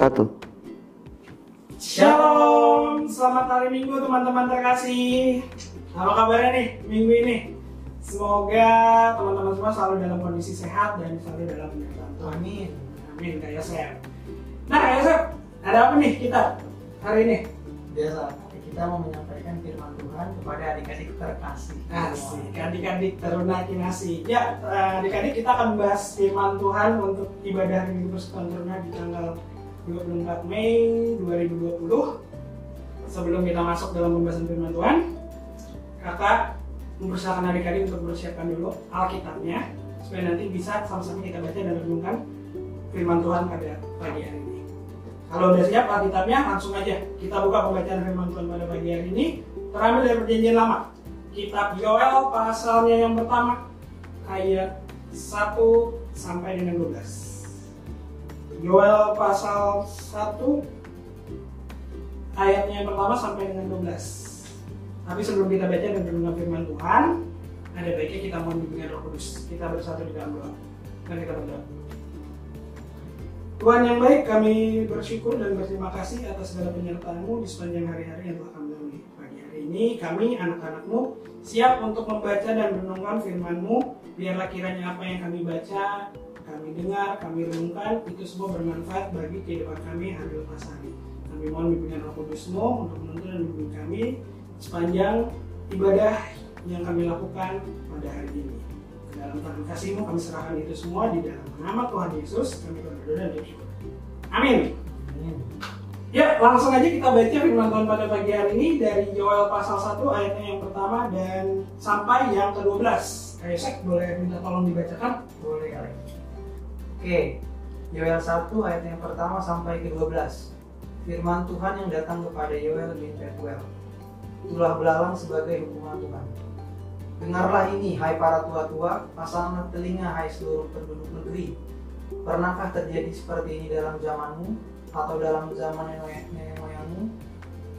satu. Shalom, selamat hari Minggu teman-teman terkasih. Apa kabarnya nih minggu ini? Semoga teman-teman semua selalu dalam kondisi sehat dan selalu dalam penyertaan Tuhan. Amin. Amin, Kak Yosef. Nah, Kak Yosef, ada apa nih kita hari ini? Biasa kita mau menyampaikan firman Tuhan kepada adik-adik terkasih. Asik, adik-adik teruna kinasi. Ya, eh, adik-adik kita akan bahas firman Tuhan untuk ibadah Minggu Persekutuan Teruna di tanggal 24 Mei 2020. Sebelum kita masuk dalam pembahasan firman Tuhan, kakak mempersilakan adik-adik untuk mempersiapkan dulu Alkitabnya supaya nanti bisa sama-sama kita baca dan renungkan firman Tuhan pada pagi hari ini. Kalau udah siap Alkitabnya, langsung aja kita buka pembacaan firman Tuhan pada pagi hari ini. Terambil dari perjanjian lama. Kitab Yoel pasalnya yang pertama ayat 1 sampai dengan 12. Yoel pasal 1 ayatnya yang pertama sampai dengan 12. Tapi sebelum kita baca dan mendengar firman Tuhan, ada baiknya kita mohon bimbingan Roh Kudus. Kita bersatu di dalam doa. Mari kita berdoa. Tuhan yang baik, kami bersyukur dan berterima kasih atas segala penyertaan-Mu di sepanjang hari-hari yang telah kami lalui. Pagi hari ini, kami, anak-anak-Mu, siap untuk membaca dan merenungkan firman-Mu. Biarlah kiranya apa yang kami baca, kami dengar, kami renungkan, itu semua bermanfaat bagi kehidupan kami hari lepas hari. Kami mohon bimbingan Roh Kudus-Mu untuk menuntun dan membimbing kami sepanjang ibadah yang kami lakukan pada hari ini. Ke dalam tangan kasih-Mu kami serahkan itu semua di dalam nama Tuhan Yesus kami berdoa dan bersyukur. Amin. Amin. Ya, langsung aja kita baca firman Tuhan pada pagi hari ini dari Yoel pasal 1 ayatnya yang pertama dan sampai yang ke-12. Kayak Sek, boleh minta tolong dibacakan? Boleh kali. Oke. Yoel 1 ayat yang pertama sampai ke 12. Firman Tuhan yang datang kepada Yoel bin Petuel. Itulah belalang sebagai hukuman Tuhan. Dengarlah ini, hai para tua-tua, pasanglah telinga, hai seluruh penduduk negeri. Pernahkah terjadi seperti ini dalam zamanmu atau dalam zaman nenek moyangmu?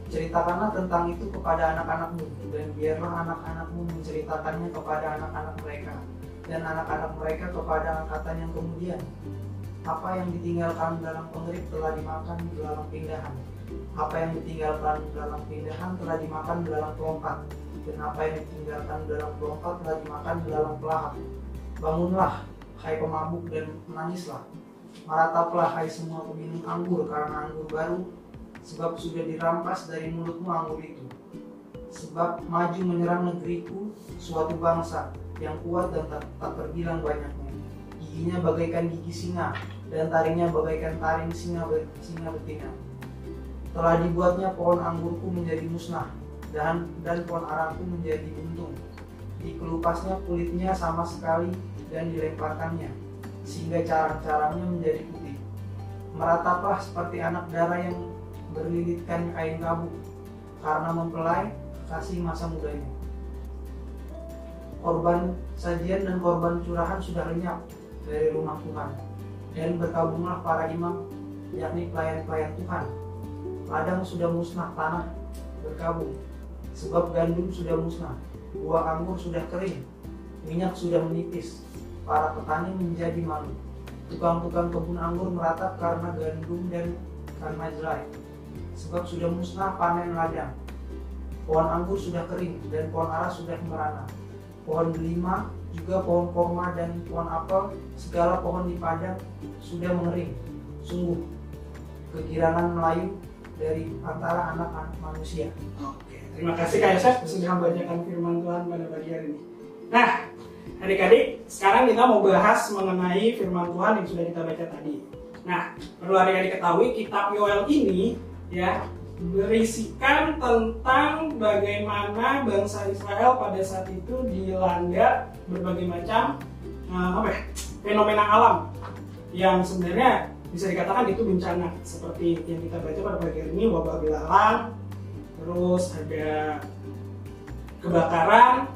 Ceritakanlah tentang itu kepada anak-anakmu dan biarlah anak-anakmu menceritakannya kepada anak-anak mereka dan anak-anak mereka kepada angkatan yang kemudian. Apa yang ditinggalkan dalam pengerik telah dimakan dalam pindahan. Apa yang ditinggalkan dalam pindahan telah dimakan dalam pelompat dan apa yang ditinggalkan dalam pelompat telah dimakan dalam pelahap. Bangunlah, hai pemabuk dan menangislah. Marataplah hai semua peminum anggur karena anggur baru, sebab sudah dirampas dari mulutmu anggur itu. Sebab maju menyerang negeriku suatu bangsa yang kuat dan tak, tak terbilang banyaknya. Giginya bagaikan gigi singa dan taringnya bagaikan taring singa, singa betina. Telah dibuatnya pohon anggurku menjadi musnah dan dan pohon arangku menjadi untung. Dikelupasnya kulitnya sama sekali dan dilemparkannya sehingga carang-carangnya menjadi putih. Merataplah seperti anak darah yang berlilitkan kain kabuk karena mempelai kasih masa mudanya. Korban sajian dan korban curahan sudah lenyap dari rumah Tuhan dan berkabunglah para imam yakni pelayan-pelayan Tuhan. Ladang sudah musnah tanah berkabung sebab gandum sudah musnah, buah anggur sudah kering, minyak sudah menipis, para petani menjadi malu. Tukang-tukang kebun anggur meratap karena gandum dan karena jelai. Sebab sudah musnah panen ladang. Pohon anggur sudah kering dan pohon ara sudah merana. Pohon delima, juga pohon korma dan pohon apel, segala pohon di padang sudah mengering. Sungguh, kegirangan Melayu dari antara anak-anak manusia. Oke, terima kasih Kak Yosef sudah membacakan firman Tuhan pada pagi hari ini. Nah, adik-adik, sekarang kita mau bahas mengenai firman Tuhan yang sudah kita baca tadi. Nah, perlu adik-adik ketahui kitab Yoel ini ya berisikan tentang bagaimana bangsa Israel pada saat itu dilanda berbagai macam eh, apa ya, fenomena alam yang sebenarnya bisa dikatakan itu bencana seperti yang kita baca pada pagi hari ini wabah belalang terus ada kebakaran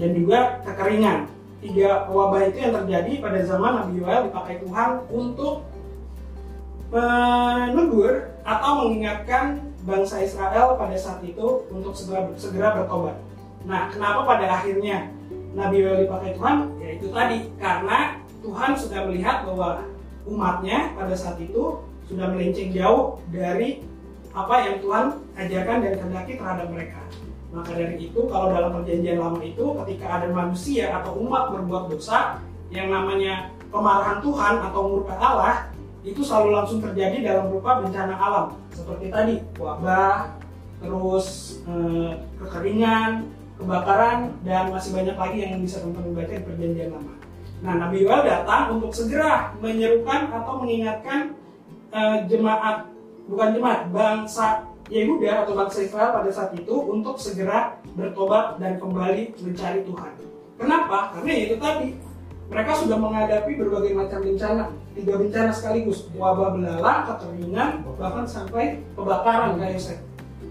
dan juga kekeringan. Tiga wabah itu yang terjadi pada zaman Nabi Yoel dipakai Tuhan untuk menegur atau mengingatkan bangsa Israel pada saat itu untuk segera segera bertobat. Nah, kenapa pada akhirnya Nabi Yoel dipakai Tuhan? Ya itu tadi karena Tuhan sudah melihat bahwa umatnya pada saat itu sudah melenceng jauh dari apa yang Tuhan ajarkan dan kehendaki terhadap mereka. Maka dari itu, kalau dalam perjanjian lama itu, ketika ada manusia atau umat berbuat dosa, yang namanya kemarahan Tuhan atau murka Allah, itu selalu langsung terjadi dalam rupa bencana alam. Seperti tadi, wabah, terus eh, kekeringan, kebakaran, dan masih banyak lagi yang bisa teman-teman baca di perjanjian lama. Nah, Nabi Yoel datang untuk segera menyerukan atau mengingatkan eh, jemaat, bukan jemaat, bangsa Yehuda atau bangsa Israel pada saat itu untuk segera bertobat dan kembali mencari Tuhan. Kenapa? Karena itu tadi mereka sudah menghadapi berbagai macam bencana, tiga bencana sekaligus, wabah belalang, kekeringan, bahkan sampai kebakaran kayak saya.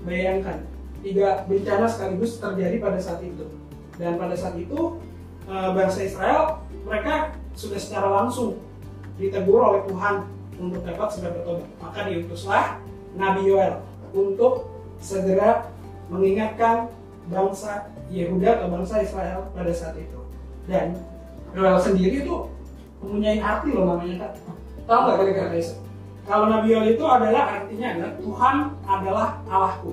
Bayangkan, tiga bencana sekaligus terjadi pada saat itu. Dan pada saat itu eh, bangsa Israel mereka sudah secara langsung ditegur oleh Tuhan untuk dapat segera bertobat. Maka diutuslah Nabi Yoel untuk segera mengingatkan bangsa Yehuda atau bangsa Israel pada saat itu. Dan Yoel sendiri itu mempunyai arti loh namanya kak. Tahu nggak kira-kira guys? Kalau Nabi Yoel itu adalah artinya adalah Tuhan adalah Allahku.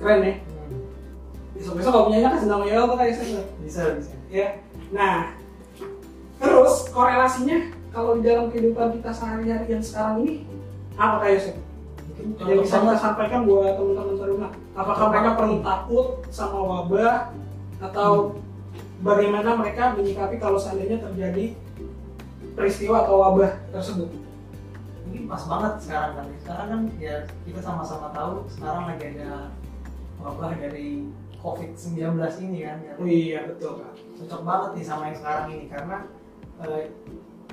Keren ya? Besok-besok kalau punya kasih nama Yoel tuh kayak saya. Bisa, bisa. Ya. Nah, terus korelasinya kalau di dalam kehidupan kita sehari-hari yang sekarang ini apa kayak Yosef? Yang bisa kita sampaikan buat teman-teman teruna apakah mereka perlu takut sama wabah atau bagaimana mereka menyikapi kalau seandainya terjadi peristiwa atau wabah tersebut? Mungkin pas banget sekarang kan sekarang kan ya kita sama-sama tahu sekarang lagi ada wabah dari COVID-19 ini kan ya. oh iya betul kak. Cocok banget nih sama yang sekarang ini karena eh,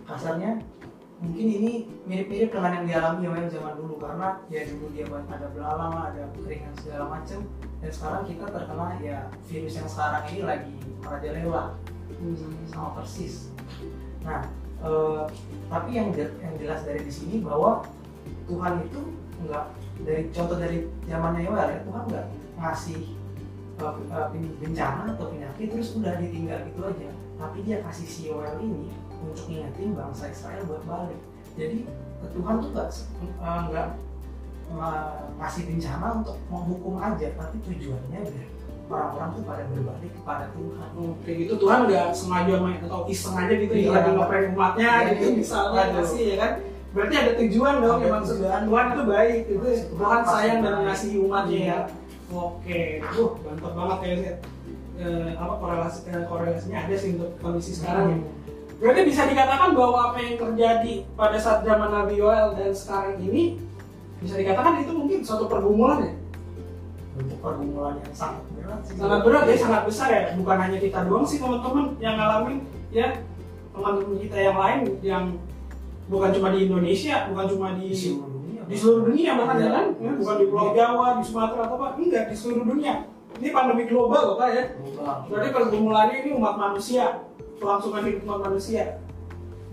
kasarnya mungkin ini mirip-mirip dengan yang dialami zaman dulu karena ya dulu dia ada belalang ada keringan segala macem dan sekarang kita terkena ya virus yang sekarang ini lagi merajalela sama persis. Nah, eh, tapi yang yang jelas dari di sini bahwa Tuhan itu enggak dari contoh dari zamannya Yoel ya Tuhan enggak ngasih eh, eh, bencana atau penyakit terus udah ditinggal gitu aja. Tapi dia kasih si Yoel ini untuk ngingetin bangsa Israel buat balik. Jadi Tuhan tuh enggak eh, enggak eh, ngasih bencana untuk menghukum aja, tapi tujuannya biar orang-orang tuh pada berbalik kepada Tuhan. Oke gitu Tuhan nggak sengaja main atau iseng aja gitu Iya. ya lagi ngeprank umatnya Iya, gitu iya. misalnya Aduh. ngasih ya kan berarti ada tujuan dong Ada maksud tujuan. Tuhan itu baik itu Maksud Tuhan sayang dan mengasihi umatnya ya Iya. oke tuh mantap banget ya. Eh, apa korelasi eh, korelasinya ada sih untuk kondisi sekarang ya berarti bisa dikatakan bahwa apa yang terjadi pada saat zaman Nabi Yoel dan sekarang ini bisa dikatakan itu mungkin suatu pergumulan ya Untuk pergumulan yang sangat berat sih. sangat berat ya sangat besar ya. Bukan hanya kita doang sih teman-teman yang ngalamin ya. Teman-teman kita yang lain yang bukan cuma di Indonesia bukan cuma di di seluruh dunia. di seluruh dunia bahkan Iya. ya. Kan Ya, bukan di Pulau Jawa di Sumatera atau apa. Enggak di seluruh dunia. Ini pandemi global pak ya. Global. berarti pergumulannya ini umat manusia kelangsungan hidup umat manusia.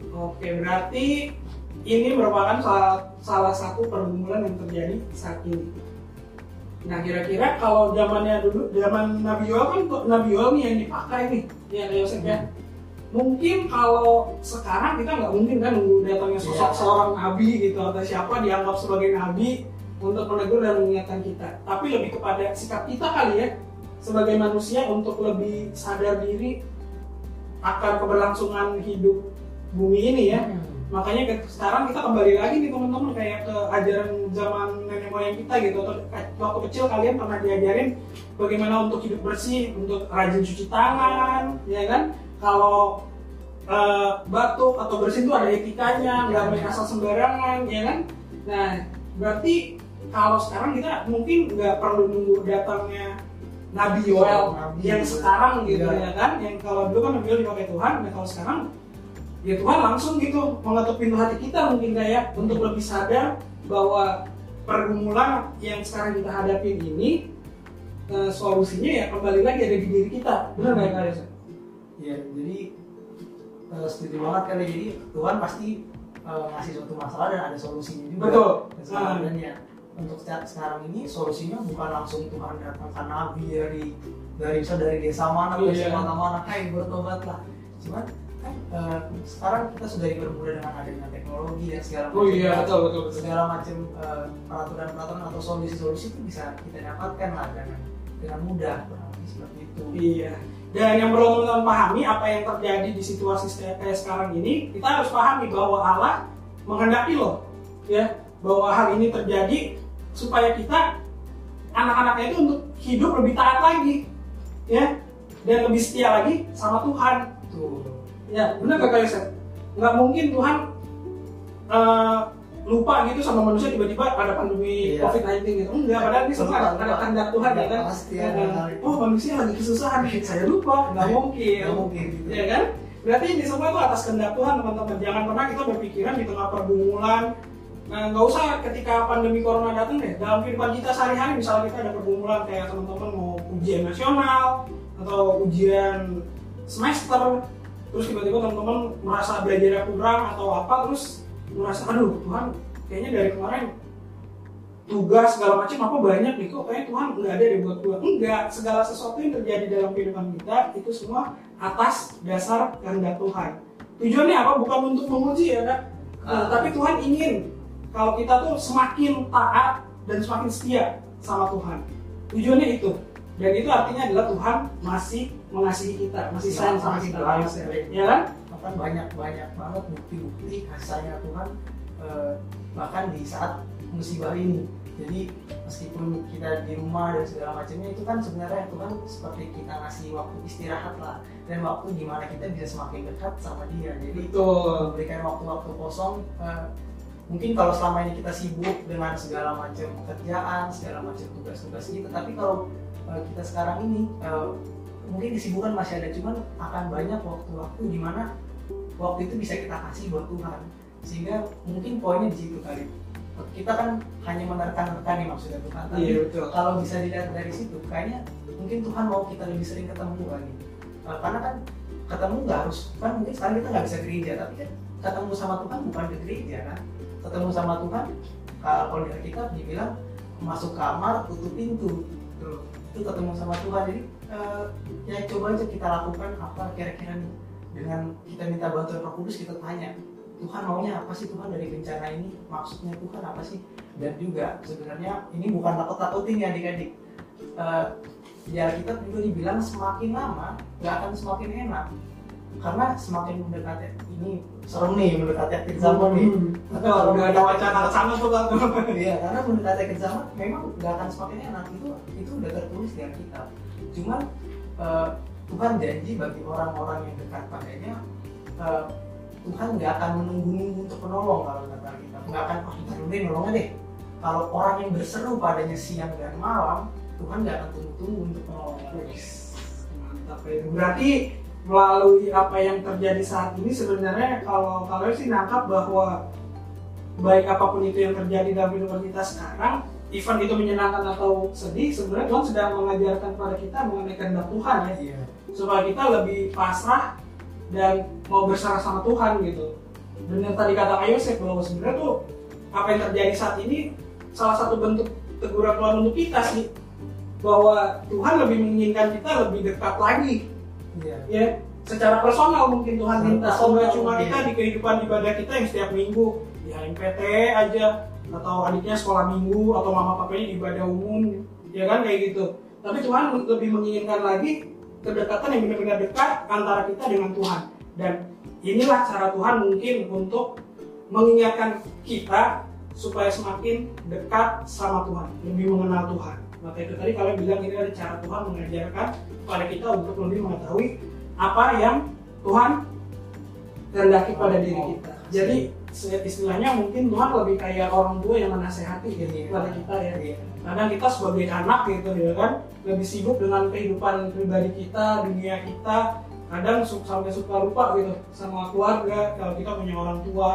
Oke berarti ini merupakan salah, salah satu pergumulan yang terjadi saat ini nah kira-kira kalau zamannya dulu zaman Nabi Yoel kan Nabi Yoel nih yang dipakai nih ya Yosef ya mungkin kalau sekarang kita nggak mungkin kan nunggu datangnya sosok Iya. seorang nabi gitu atau siapa dianggap sebagai nabi untuk menegur dan mengingatkan kita tapi lebih kepada sikap kita kali ya sebagai manusia untuk lebih sadar diri akan keberlangsungan hidup bumi ini ya Hmm. Makanya sekarang kita kembali lagi nih teman-teman kayak ke ajaran zaman nenek moyang kita gitu. Atau eh, waktu kecil kalian pernah diajarin bagaimana untuk hidup bersih untuk rajin cuci tangan ya kan? Kalau eh, batuk atau bersin itu ada etikanya nggak main asal sembarangan ya kan? Nah berarti kalau sekarang kita mungkin nggak perlu nunggu datangnya Nabi Yoel yang sekarang gitu Iya. ya kan? Yang kalau dulu kan Nabi Yoel dipakai Tuhan nah kalau sekarang ya Tuhan langsung gitu mengetuk pintu hati kita mungkin kayak untuk lebih sadar bahwa pergumulan yang sekarang kita hadapin ini eh, solusinya ya kembali lagi ada di diri kita benar nggak kak Yosef? Ya, jadi eh, setuju banget kali jadi Tuhan pasti eh, ngasih suatu masalah dan ada solusinya juga. Betul. Dan dan ya untuk saat sekarang ini solusinya bukan langsung Tuhan datangkan nabi dari dari misal dari desa mana ke Iya. desa mana mana, hai bertobatlah. Cuman eh, sekarang kita sudah dipermudah dengan adanya teknologi dan segala Oh iya, macam. betul betul betul. segala macam eh, peraturan-peraturan atau solusi-solusi itu bisa kita dapatkan lah dengan dengan mudah seperti itu. Iya. Dan yang perlu teman-teman pahami apa yang terjadi di situasi kayak sekarang ini, kita harus pahami bahwa Allah menghendaki loh, ya, bahwa hal ini terjadi supaya kita anak-anaknya itu untuk hidup lebih taat lagi, ya, dan lebih setia lagi sama Tuhan. Ya, benar gak kayak Nggak mungkin Tuhan eh, lupa gitu sama manusia tiba-tiba ada pandemi Iya. COVID-19 gitu. Enggak, padahal ini semua ada, ada kehendak Tuhan ya kan. Pasti Ya, itu. oh manusia lagi kesusahan, saya lupa, nggak mungkin. Nggak mungkin gitu. Ya kan? Berarti ini semua itu atas kehendak Tuhan teman-teman. Jangan pernah kita berpikiran di tengah pergumulan. Nah, nggak usah ketika pandemi corona datang deh. Dalam kehidupan kita sehari-hari, misalnya kita ada pergumulan kayak teman-teman mau ujian nasional atau ujian semester, terus tiba-tiba teman-teman merasa belajarnya kurang atau apa, terus merasa aduh Tuhan kayaknya dari kemarin tugas segala macam apa banyak nih kok kayaknya Tuhan nggak ada deh buat gua. Enggak segala sesuatu yang terjadi dalam kehidupan kita itu semua atas dasar kehendak Tuhan. Tujuannya apa? Bukan untuk menguji ya kak Nah, tapi Tuhan ingin kalau kita tuh semakin taat dan semakin setia sama Tuhan. Tujuannya itu dan itu artinya adalah Tuhan masih mengasihi kita masih sayang sama kita. ya kan? Bahkan banyak banyak banget bukti-bukti kasihnya Tuhan eh, bahkan di saat musibah ini. Jadi meskipun kita di rumah dan segala macamnya itu kan sebenarnya Tuhan seperti kita ngasih waktu istirahat lah. Dan waktu di mana kita bisa semakin dekat sama dia. Jadi betul. memberikan waktu-waktu kosong eh, mungkin kalau selama ini kita sibuk dengan segala macam pekerjaan segala macam tugas-tugas kita tapi kalau kita sekarang ini eh, mungkin kesibukan masih ada cuman akan banyak waktu-waktu di mana waktu itu bisa kita kasih buat Tuhan. Sehingga mungkin poinnya di situ kali. Kita kan hanya menerka-nerka nih maksudnya Tuhan. Tapi iya betul. kalau bisa dilihat dari situ kayaknya mungkin Tuhan mau kita lebih sering ketemu lagi Eh, karena kan ketemu nggak harus kan mungkin sekarang kita nggak bisa gereja tapi kan ketemu sama Tuhan bukan ke gereja kan? Ketemu sama Tuhan kalau di Alkitab dibilang masuk kamar tutup pintu Tuh, itu ketemu sama Tuhan. Jadi eh, ya coba aja kita lakukan apa kira-kira nih. Dengan kita minta bantuan Roh Kudus kita tanya Tuhan maunya apa sih? Tuhan dari bencana ini maksudnya Tuhan apa sih? Dan juga sebenarnya ini bukan takut-takutin ya adik-adik. Eh, di Alkitab juga dibilang semakin lama nggak akan semakin enak karena semakin mendekati ini serem nih mendekati akhir zaman nih Hmm, betul nggak ada wacana ke sana tuh kan Iya, karena mendekati akhir zaman memang nggak akan semakin enak itu itu udah tertulis di Alkitab. Cuman eh, Tuhan janji bagi orang-orang yang dekat padanya eh, Tuhan nggak akan menunggu-nunggu untuk menolong kalau kata Alkitab. Nggak akan oh Tuhan udah nolongnya deh. Kalau orang yang berseru padanya siang dan malam, Tuhan nggak akan tunggu-tunggu untuk menolongnya. Mantap ya. Berarti melalui apa yang terjadi saat ini sebenarnya kalau kalau sih nangkap bahwa baik apa pun itu yang terjadi dalam kehidupan kita sekarang, event itu menyenangkan atau sedih, sebenarnya Tuhan sedang mengajarkan kepada kita mengenai kehendak Tuhan ya, Iya. supaya kita lebih pasrah dan mau berserah sama Tuhan gitu. Dan yang tadi kata Kak Yosef bahwa sebenarnya tuh apa yang terjadi saat ini salah satu bentuk teguran Tuhan untuk kita sih bahwa Tuhan lebih menginginkan kita lebih dekat lagi Iya. ya secara personal mungkin Tuhan minta Bukan cuma iya. kita di kehidupan ibadah kita yang setiap minggu di HMPT aja atau adiknya sekolah minggu atau mama papanya di ibadah umum ya kan kayak gitu tapi Tuhan lebih menginginkan lagi kedekatan yang benar-benar dekat antara kita dengan Tuhan dan inilah cara Tuhan mungkin untuk mengingatkan kita supaya semakin dekat sama Tuhan lebih mengenal Tuhan maka itu tadi kalian bilang ini ada cara Tuhan mengajarkan kepada kita untuk lebih mengetahui apa yang Tuhan kehendaki pada diri kita. Jadi istilahnya mungkin Tuhan lebih kayak orang tua yang menasehati gitu Iya. kepada kita ya. Iya. Kadang kita sebagai anak gitu ya kan lebih sibuk dengan kehidupan pribadi kita, dunia kita. Kadang sampai suka lupa gitu sama keluarga kalau kita punya orang tua.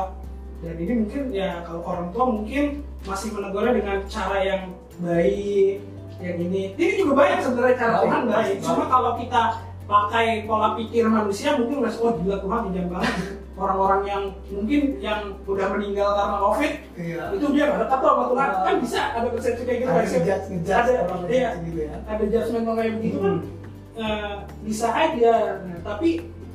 Dan ini mungkin ya kalau orang tua mungkin masih menegurnya dengan cara yang baik yang ini. Ini juga banyak sebenarnya cara Tuhan baik. baik. Cuma kalau kita pakai pola pikir manusia mungkin merasa wah gila Tuhan kejam banget. Orang-orang yang mungkin yang udah meninggal karena covid Iya. itu dia gak dekat tuh sama Tuhan kan bisa ada persepsi kayak gitu Ada ngejudge ngejudge Ada, orang iya. gitu ya. ada judgement kayak begitu kan eh, bisa aja nah, tapi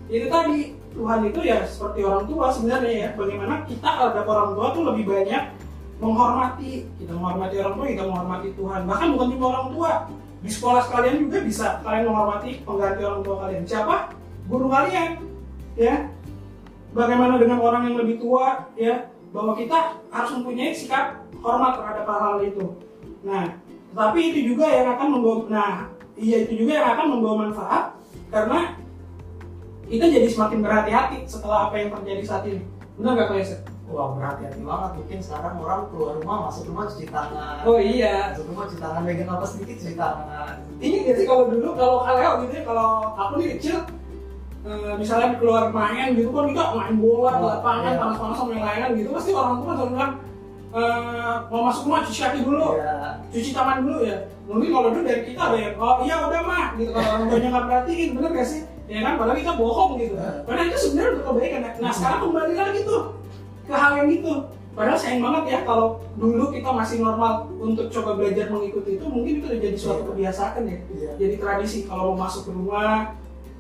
itu tadi Tuhan itu ya seperti orang tua sebenarnya ya. Bagaimana kita terhadap orang tua tuh lebih banyak menghormati. Kita menghormati orang tua, kita menghormati Tuhan. Bahkan bukan cuma orang tua. Di sekolah sekalian juga bisa kalian menghormati pengganti orang tua kalian. Siapa? Guru kalian. Ya. Bagaimana dengan orang yang lebih tua ya? Bahwa kita harus mempunyai sikap hormat terhadap hal-hal itu. Nah, tetapi itu juga yang akan membawa nah, iya itu juga yang akan membawa manfaat karena kita jadi semakin berhati-hati setelah apa yang terjadi saat ini. Benar nggak Yosef? Wah berhati-hati banget. Mungkin sekarang orang keluar rumah masuk rumah cuci tangan. Oh iya. masuk rumah cuci tangan megang apa sedikit cuci tangan. Ini gak sih kalau dulu kalau kalian gitu ya kalau aku nih kecil eh, misalnya keluar main gitu kan kita main bola Oh, lapangan iya. panas-panasan main layangan gitu pasti orang tua selalu bilang eh, mau masuk rumah cuci kaki dulu. Ya cuci tangan dulu ya. Mungkin kalau dulu dari kita ada yang oh iya udah mah gitu. Kalau orang tuanya nggak perhatiin bener gak sih? Ya kan padahal kita bohong gitu. Iya. padahal itu sebenarnya untuk kebaikan. Nah sekarang kembali lagi tuh ke hal yang gitu padahal sayang banget ya kalau dulu kita masih normal untuk coba belajar mengikuti itu mungkin itu udah jadi suatu Iya. kebiasaan ya Iya. jadi tradisi kalau mau masuk ke rumah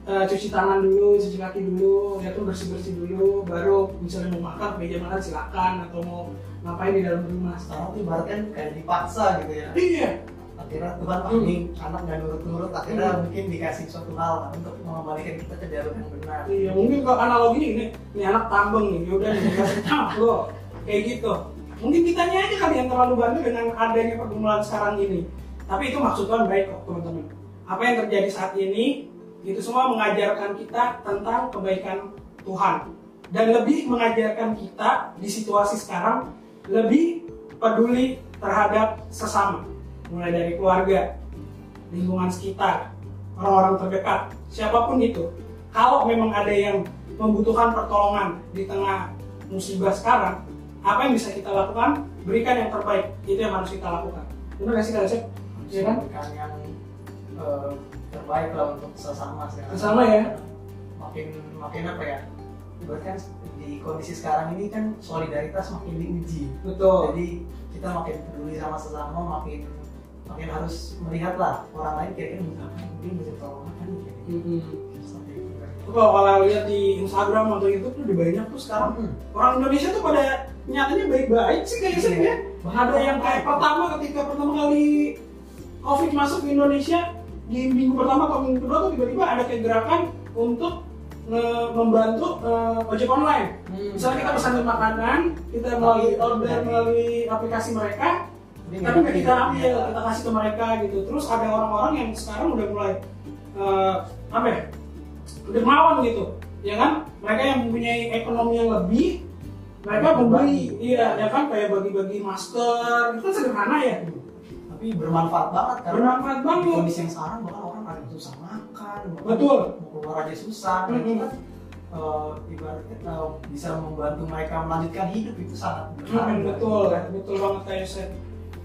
eh, cuci tangan dulu, cuci kaki dulu, ya tuh bersih bersih dulu, baru misalnya mau makan meja makan silakan atau mau ngapain di dalam rumah. sekarang tuh ibaratnya kayak dipaksa gitu ya Iya, akhirnya Tuhan ah Hmm. ini anak nggak nurut-nurut akhirnya Hmm. mungkin dikasih suatu hal untuk mengembalikan kita ke jalur yang benar Iya, mungkin kalau analogi ini, ini anak tambeng nih, yaudah nih dikasih tang lo, kayak gitu. Mungkin kitanya aja kali yang terlalu bantu dengan adanya pergumulan sekarang ini. Tapi itu maksud Tuhan baik kok teman-teman. Apa yang terjadi saat ini, itu semua mengajarkan kita tentang kebaikan Tuhan. Dan lebih mengajarkan kita di situasi sekarang, lebih peduli terhadap sesama. Mulai dari keluarga, lingkungan sekitar, orang-orang terdekat, siapa pun itu. Kalau memang ada yang membutuhkan pertolongan di tengah musibah sekarang, apa yang bisa kita lakukan? Berikan yang terbaik. Itu yang harus kita lakukan. Benar nggak sih Kak Yosef? Iya kan? Memberikan yang eh, terbaik lah untuk sesama sekarang. Sesama ya. makin makin apa ya Berarti kan di kondisi sekarang ini kan solidaritas makin diuji Betul. jadi kita makin peduli sama sesama makin makin harus melihat lah orang lain kira-kira apa mungkin bisa tolong gitu. Kan. Itu kalau kalian lihat di Instagram atau YouTube tuh udah banyak tuh sekarang Hmm. orang Indonesia tuh pada nyatanya baik-baik sih kayak Yosef ya. Ada yang kayak pertama ketika pertama kali COVID masuk ke Indonesia di minggu pertama atau minggu kedua tuh tiba-tiba ada kayak gerakan untuk nge- membantu eh, ojek online. Hmm. Misalnya kita pesan makanan, kita melalui order melalui aplikasi mereka, tapi nggak kita ambil, kita kasih ke mereka gitu. Terus ada orang-orang yang sekarang udah mulai eh, apa ya, dermawan gitu, ya kan? Mereka yang mempunyai ekonomi yang lebih, mereka membeli, iya, ya kan? Kayak bagi-bagi masker, itu kan sederhana ya. tapi bermanfaat banget karena Bermanfaat banget. kondisi yang sekarang bahkan orang ada susah makan Betul. mau keluar aja susah dan Mm-mm. kita eh, ibaratnya eh, bisa membantu mereka melanjutkan hidup itu sangat berharga. Hmm, betul, betul banget kayak Yosef.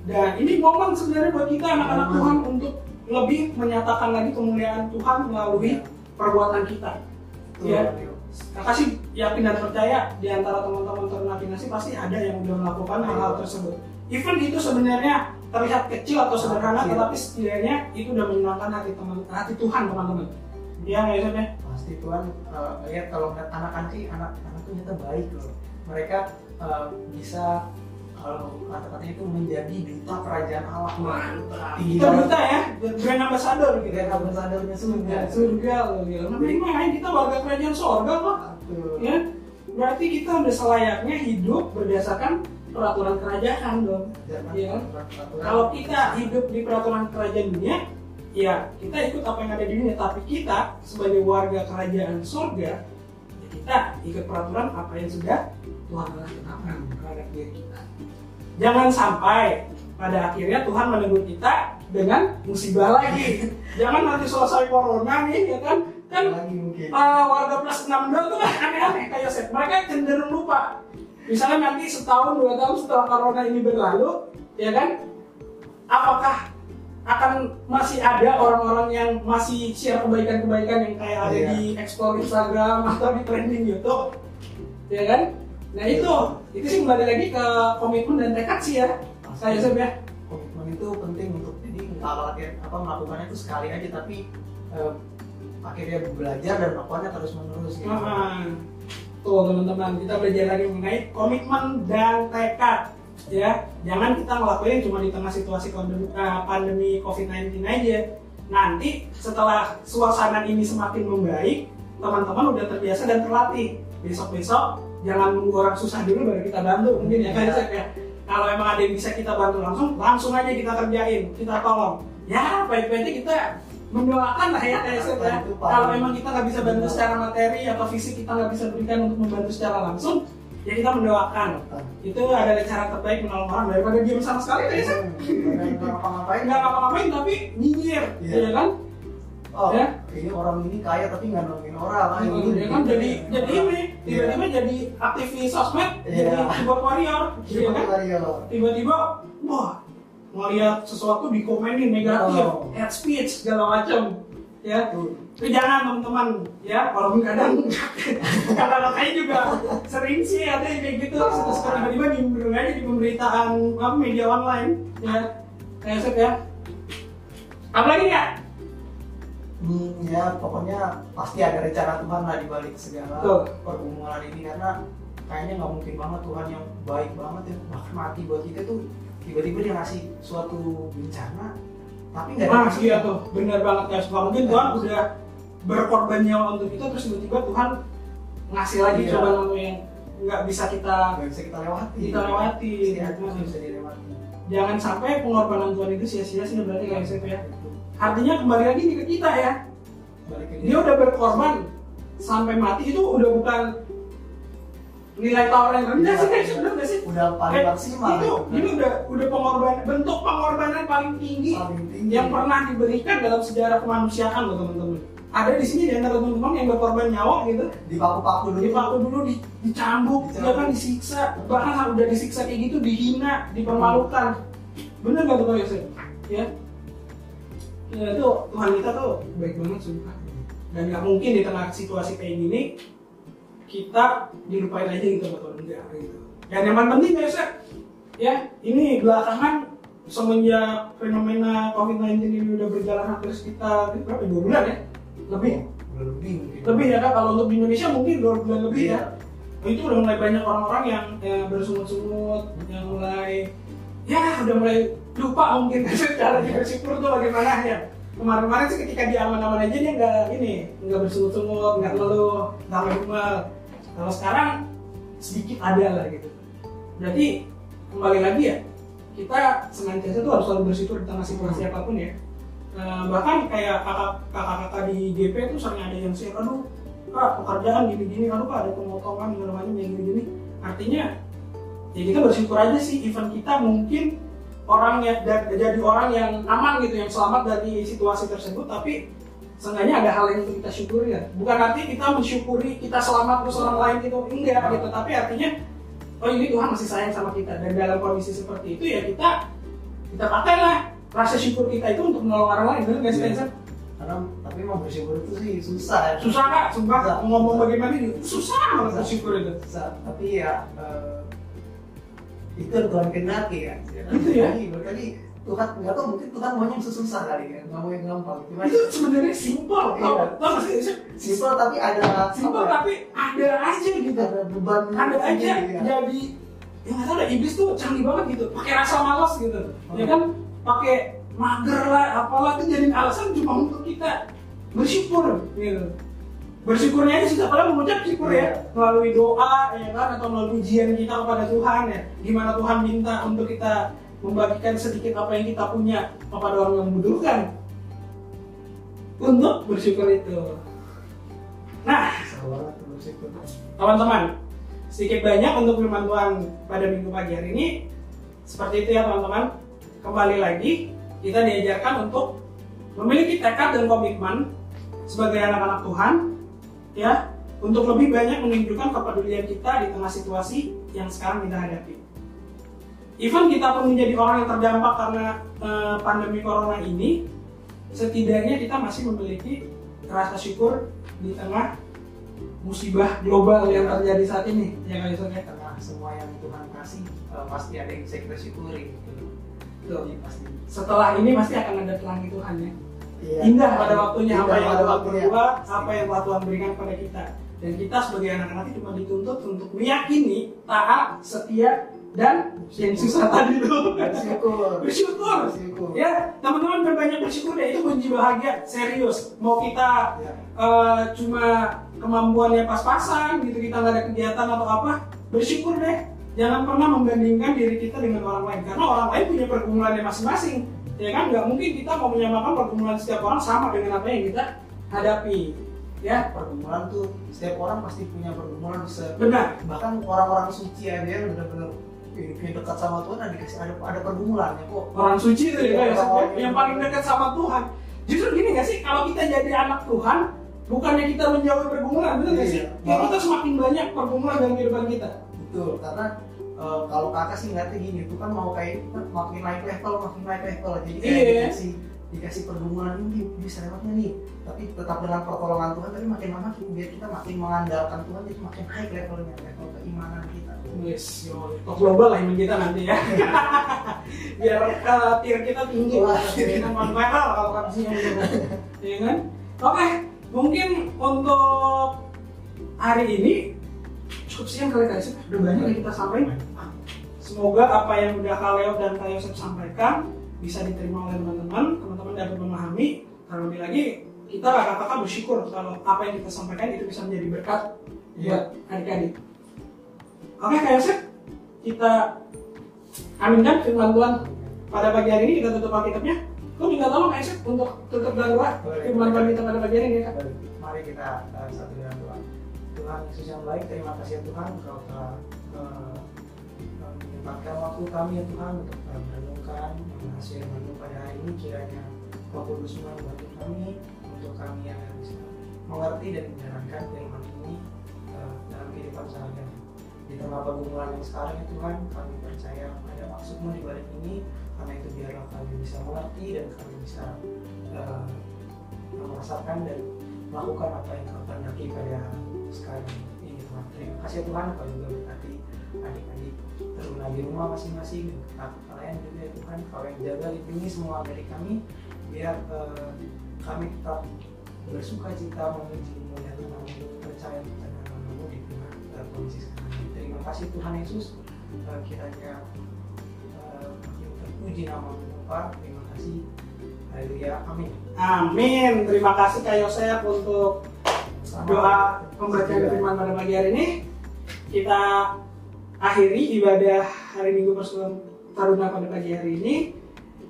Dan ini momen sebenarnya buat kita anak-anak. Tuhan untuk lebih menyatakan lagi kemuliaan Tuhan melalui perbuatan kita. Ya. Kakak sih yakin dan percaya di antara teman-teman kinasi pasti ada yang udah melakukan hal-hal tersebut. Even itu sebenarnya terlihat kecil atau sederhana, Kecil. tetapi setidaknya itu udah menyenangkan hati teman hati Tuhan teman-teman. Iya nggak ya? pasti Tuhan eh, lihat kalau ngeliat anak-anak sih anak-anak tuh ternyata baik loh mereka eh, bisa kalau kata-katanya itu menjadi duta kerajaan Allah Mantap. tinggi Kita banget duta ya, brand ambassador gitu. kita ambasadornya surga Ya, surga loh gila. Nah, makanya kita warga kerajaan surga kok. Ya, berarti kita udah selayaknya hidup berdasarkan peraturan kerajaan dong. Iya peraturan- Kalau kita hidup di peraturan kerajaan dunia, ya kita ikut apa yang ada di dunia. Tapi kita sebagai warga kerajaan surga, ya kita ikut peraturan apa yang sudah Tuhan telah tetapkan terhadap diri kita. Jangan sampai pada akhirnya Tuhan menegur kita dengan musibah lagi. Jangan nanti selesai corona nih, ya kan? Kan lagi mungkin uh, warga plus 62 itu kan aneh-aneh kayak Yosef. Mereka cenderung lupa. Misalnya nanti setahun dua tahun setelah corona ini berlalu, ya kan? Apakah akan masih ada orang-orang yang masih share kebaikan-kebaikan yang kayak ada Iya. di explore Instagram atau di trending YouTube, ya kan? Nah itu, itu sih kembali lagi ke komitmen dan tekad sih ya, kayak Yosef ya. komitmen itu penting untuk jadi nggak latihan apa melakukannya itu sekali aja tapi eh, akhirnya belajar dan melakukannya terus menerus gitu. Ah, Betul teman-teman, kita belajar lagi mengenai komitmen dan tekad ya. Jangan kita ngelakuin cuma di tengah situasi pandemi, eh, pandemi COVID-19 aja. Nanti setelah suasana ini semakin membaik, teman-teman udah terbiasa dan terlatih. Besok-besok jangan nunggu orang susah dulu baru kita bantu mungkin ya kan Cep, ya. Kalau emang ada yang bisa kita bantu langsung, langsung aja kita kerjain, kita tolong. Ya, baik-baiknya kita mendoakan lah ya kayak Cep, ya. Kalau memang kita nggak bisa bantu secara materi atau fisik kita nggak bisa berikan untuk membantu secara langsung, ya kita mendoakan. Itu adalah cara terbaik menolong orang daripada diam sama sekali kayak Cep. Nggak ngapa-ngapain Nggak ngapa-ngapain tapi nyinyir, Iya. ya kan? Oh Ya. ini orang ini kaya tapi nggak nolongin orang ah, ini Ya kan jadi jadi ini Iya. tiba-tiba jadi aktivis sosmed, jadi Iya. keyboard warrior, ya kan? Tiba-tiba, wah ngeliat sesuatu dikomenin negatif, Oh. hate speech segala macam, ya. Tapi jangan teman-teman, ya walaupun kadang kadang kayak juga sering sih ada yang kayak gitu, suka tiba-tiba nimbrung aja di pemberitaan apa media online, ya. Kayak ya. Apalagi ya? Hmm, ya pokoknya pasti ada rencana Tuhan lah di balik segala pergumulan ini karena kayaknya nggak mungkin banget Tuhan yang baik banget ya bahkan mati buat kita tuh tiba-tiba dia ngasih suatu bencana tapi nggak ada iya tuh, benar banget guys. Nggak mungkin Tuhan udah berkorban nyawa untuk kita terus tiba-tiba Tuhan ngasih lagi Iya. cobaan yang nggak bisa kita nggak bisa kita lewati Kita lewati. Iya, itu nggak bisa dilewati jangan sampai pengorbanan Tuhan itu sia-sia sih berarti kayak Yosef ya. Artinya kembali lagi nih ke kita ya. Dia udah berkorban sampai mati itu udah bukan nilai tawar yang rendah Iya. sih guys, nggak sih? udah paling Eh, maksimal itu, ini udah udah pengorbanan bentuk pengorbanan paling tinggi paling tinggi yang pernah diberikan dalam sejarah kemanusiaan loh teman-teman. Ada di sini di antara teman-teman yang berkorban nyawa gitu, dipaku-paku dulu dipaku dulu, di, dicambuk, Dicambuk. ya kan disiksa, bahkan udah disiksa kayak gitu, dihina, dipermalukan. Bener nggak tuh Pak Yosef? Ya, ya itu Tuhan kita tuh baik banget sumpah. Dan nggak mungkin di tengah situasi kayak gini kita dilupain aja gitu Tuhan enggak gitu. Dan yang penting Yosef, ya ini belakangan semenjak fenomena COVID-19 ini udah berjalan hampir sekitar berapa dua bulan ya lebih lebih mungkin lebih ya kan kalau untuk di Indonesia mungkin dua bulan lebih Iya. ya Nah, itu udah mulai banyak orang-orang yang, yang bersungut-sungut yang mulai ya udah mulai lupa mungkin cara bersyukur tuh bagaimana ya. Kemarin-kemarin sih ketika di aman-aman aja dia nggak ini nggak bersungut-sungut nggak ngeluh nggak ngedumel kalau sekarang sedikit ada lah gitu. Berarti kembali lagi ya kita senantiasa tuh harus selalu bersyukur di tengah situasi apa pun ya. Eh, bahkan kayak kakak kakak-kakak di GP tuh sering ada yang share aduh kak pekerjaan gini-gini aduh kak ada pemotongan segala macam yang gini-gini. Artinya ya kita bersyukur aja sih event kita mungkin orang yang jadi orang yang aman gitu yang selamat dari situasi tersebut tapi seenggaknya ada hal yang kita syukuri ya. Bukan arti kita mensyukuri kita selamat terus orang lain gitu enggak gitu tapi artinya oh ini Tuhan masih sayang sama kita. Dan dalam kondisi seperti itu ya kita kita pakailah rasa syukur kita itu untuk menolong orang lain benar nggak sih Iya. Vincent? karena tapi mau bersyukur itu sih susah ya. Susah kak sumpah. Susah. ngomong bagaimana ini susah banget bersyukur itu. Susah. Tapi ya eh, itu yang Tuhan kendaki ya. Gitu ya? Berarti- Tuhan nggak tahu mungkin Tuhan maunya yang susah kali ya. Nggak mau yang gampang. Cuma itu sebenarnya simpel Iya. tau. Simpel tapi ada simpel ya, tapi ada aja gitu. Ada beban ada aja. ya. jadi ya nggak tahu deh iblis tuh canggih banget gitu. Pakai rasa malas gitu. Ya kan? Pakai mager lah apalah itu jadi alasan cuma untuk kita bersyukur gitu bersyukurnya aja susah padahal mengucap syukur ya. Iya. melalui doa ya kan? Atau melalui ujian kita kepada Tuhan ya. Gimana Tuhan minta untuk kita membagikan sedikit apa yang kita punya kepada orang yang membutuhkan. Untuk bersyukur itu. Nah teman-teman sedikit banyak untuk firman Tuhan pada minggu pagi hari ini. Seperti itu ya teman-teman. Kembali lagi kita diajarkan untuk memiliki tekad dan komitmen sebagai anak-anak Tuhan ya untuk lebih banyak menunjukkan kepedulian kita di tengah situasi yang sekarang kita hadapi. Even kita pun menjadi orang yang terdampak karena eh, pandemi corona ini setidaknya kita masih memiliki rasa syukur di tengah musibah global yang terjadi saat ini. Ya kan ya karena semua yang Tuhan kasih eh, pasti ada yang bisa kita syukuri. Gitu. Jadi pasti. Setelah ini pasti akan ada pelangi Tuhan ya Iya. indah pada waktunya apa Indah yang pada waktunya. apa yang telah Tuhan berikan kepada kita Dan kita sebagai anak-anak itu cuma dituntut untuk meyakini, taat, setia, dan yang susah tadi itu Bersyukur. bersyukur. Bersyukur. Ya, teman-teman berbanyak bersyukur deh itu kunci bahagia serius. Mau kita Ya. eh, cuma kemampuannya pas-pasan gitu kita nggak ada kegiatan atau apa, bersyukur deh. Jangan pernah membandingkan diri kita dengan orang lain karena orang lain punya pergumulannya masing-masing. Ya kan, nggak mungkin kita mau menyamakan pergumulan setiap orang sama dengan apa yang kita hadapi. Ya, Pergumulan tuh setiap orang pasti punya pergumulan se benar. bahkan orang-orang suci aja yang benar-benar hidupnya dekat sama Tuhan ada dikasih ada ada pergumulannya kok. Orang suci itu ya, orang-orang yang paling dekat sama Tuhan. Justru gini nggak sih, kalau kita jadi anak Tuhan, bukannya kita menjauhi pergumulan, benar nggak Iya, sih? malah- Kayak kita semakin banyak pergumulan dalam kehidupan kita. Betul, karena eh, kalau kakak sih ngeliatnya gini, itu kan mau kayak makin naik level, makin naik level. Jadi kayak Iya. dikasih dikasih pergumulan ini bisa lewatnya nih. Tapi tetap dengan pertolongan Tuhan, tapi makin lama kita- biar kita makin mengandalkan Tuhan, jadi makin naik levelnya, level keimanan kita. Yes, yo, top global lah iman kita nanti ya. Biar uh, tier kita tinggi lah, kita mahal kalau kapsinya gitu. Iya kan? Oke, mungkin untuk hari ini cukup sekian kali kali sih. Udah banyak yang kita sampaikan. Semoga apa yang udah Kaleo dan Kak Yosef sampaikan bisa diterima oleh teman-teman, teman-teman dapat memahami. Terlebih lagi kita kakak-kakak bersyukur kalau apa yang kita sampaikan itu bisa menjadi berkat buat adik-adik. Oke Kak Yosef, kita aminkan firman Tuhan pada pagi hari ini kita tutup Alkitabnya. Kau minta tolong Kak Yosef untuk tutup dan doa firman Tuhan kita pada pagi hari ini ya Kak. Mari kita eh, satu dengan Tuhan. Tuhan Yesus yang baik, terima kasih ya Tuhan, Engkau telah menyempatkan waktu kami ya Tuhan untuk eh, merenungkan hasil firman pada hari ini kiranya Roh Kudus membantu kami untuk kami yang bisa mengerti dan menjalankan firman ini eh, dalam kehidupan sehari-hari. Di tengah pergumulan yang sekarang ya Tuhan, kami percaya ada maksudmu di balik ini, karena itu biarlah kami bisa mengerti dan kami bisa eh, merasakan dan melakukan apa yang kau kehendaki pada sekarang. Terima kasih Tuhan, kau juga berkati adik-adik teruna di rumah masing-masing tetap kalian juga ya Tuhan, kau yang jaga lindungi semua dari kami biar eh, kami tetap bersuka cita memujimu ya Tuhan percaya kepada namamu di tengah eh, kondisi sekarang. Terima kasih Tuhan Yesus, eh, kiranya makin terpuji namamu Bapa. Terima kasih. Haleluya. Amin. Amin. Terima kasih Kak Yosef untuk doa pembacaan firman pada pagi hari ini. Kita akhiri ibadah hari Minggu Persekutuan Taruna pada pagi hari ini.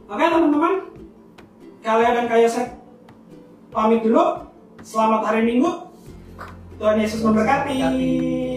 Oke teman-teman, kalian dan Kak Yosef pamit dulu. Selamat hari Minggu. Tuhan Yesus memberkati. Memberkati.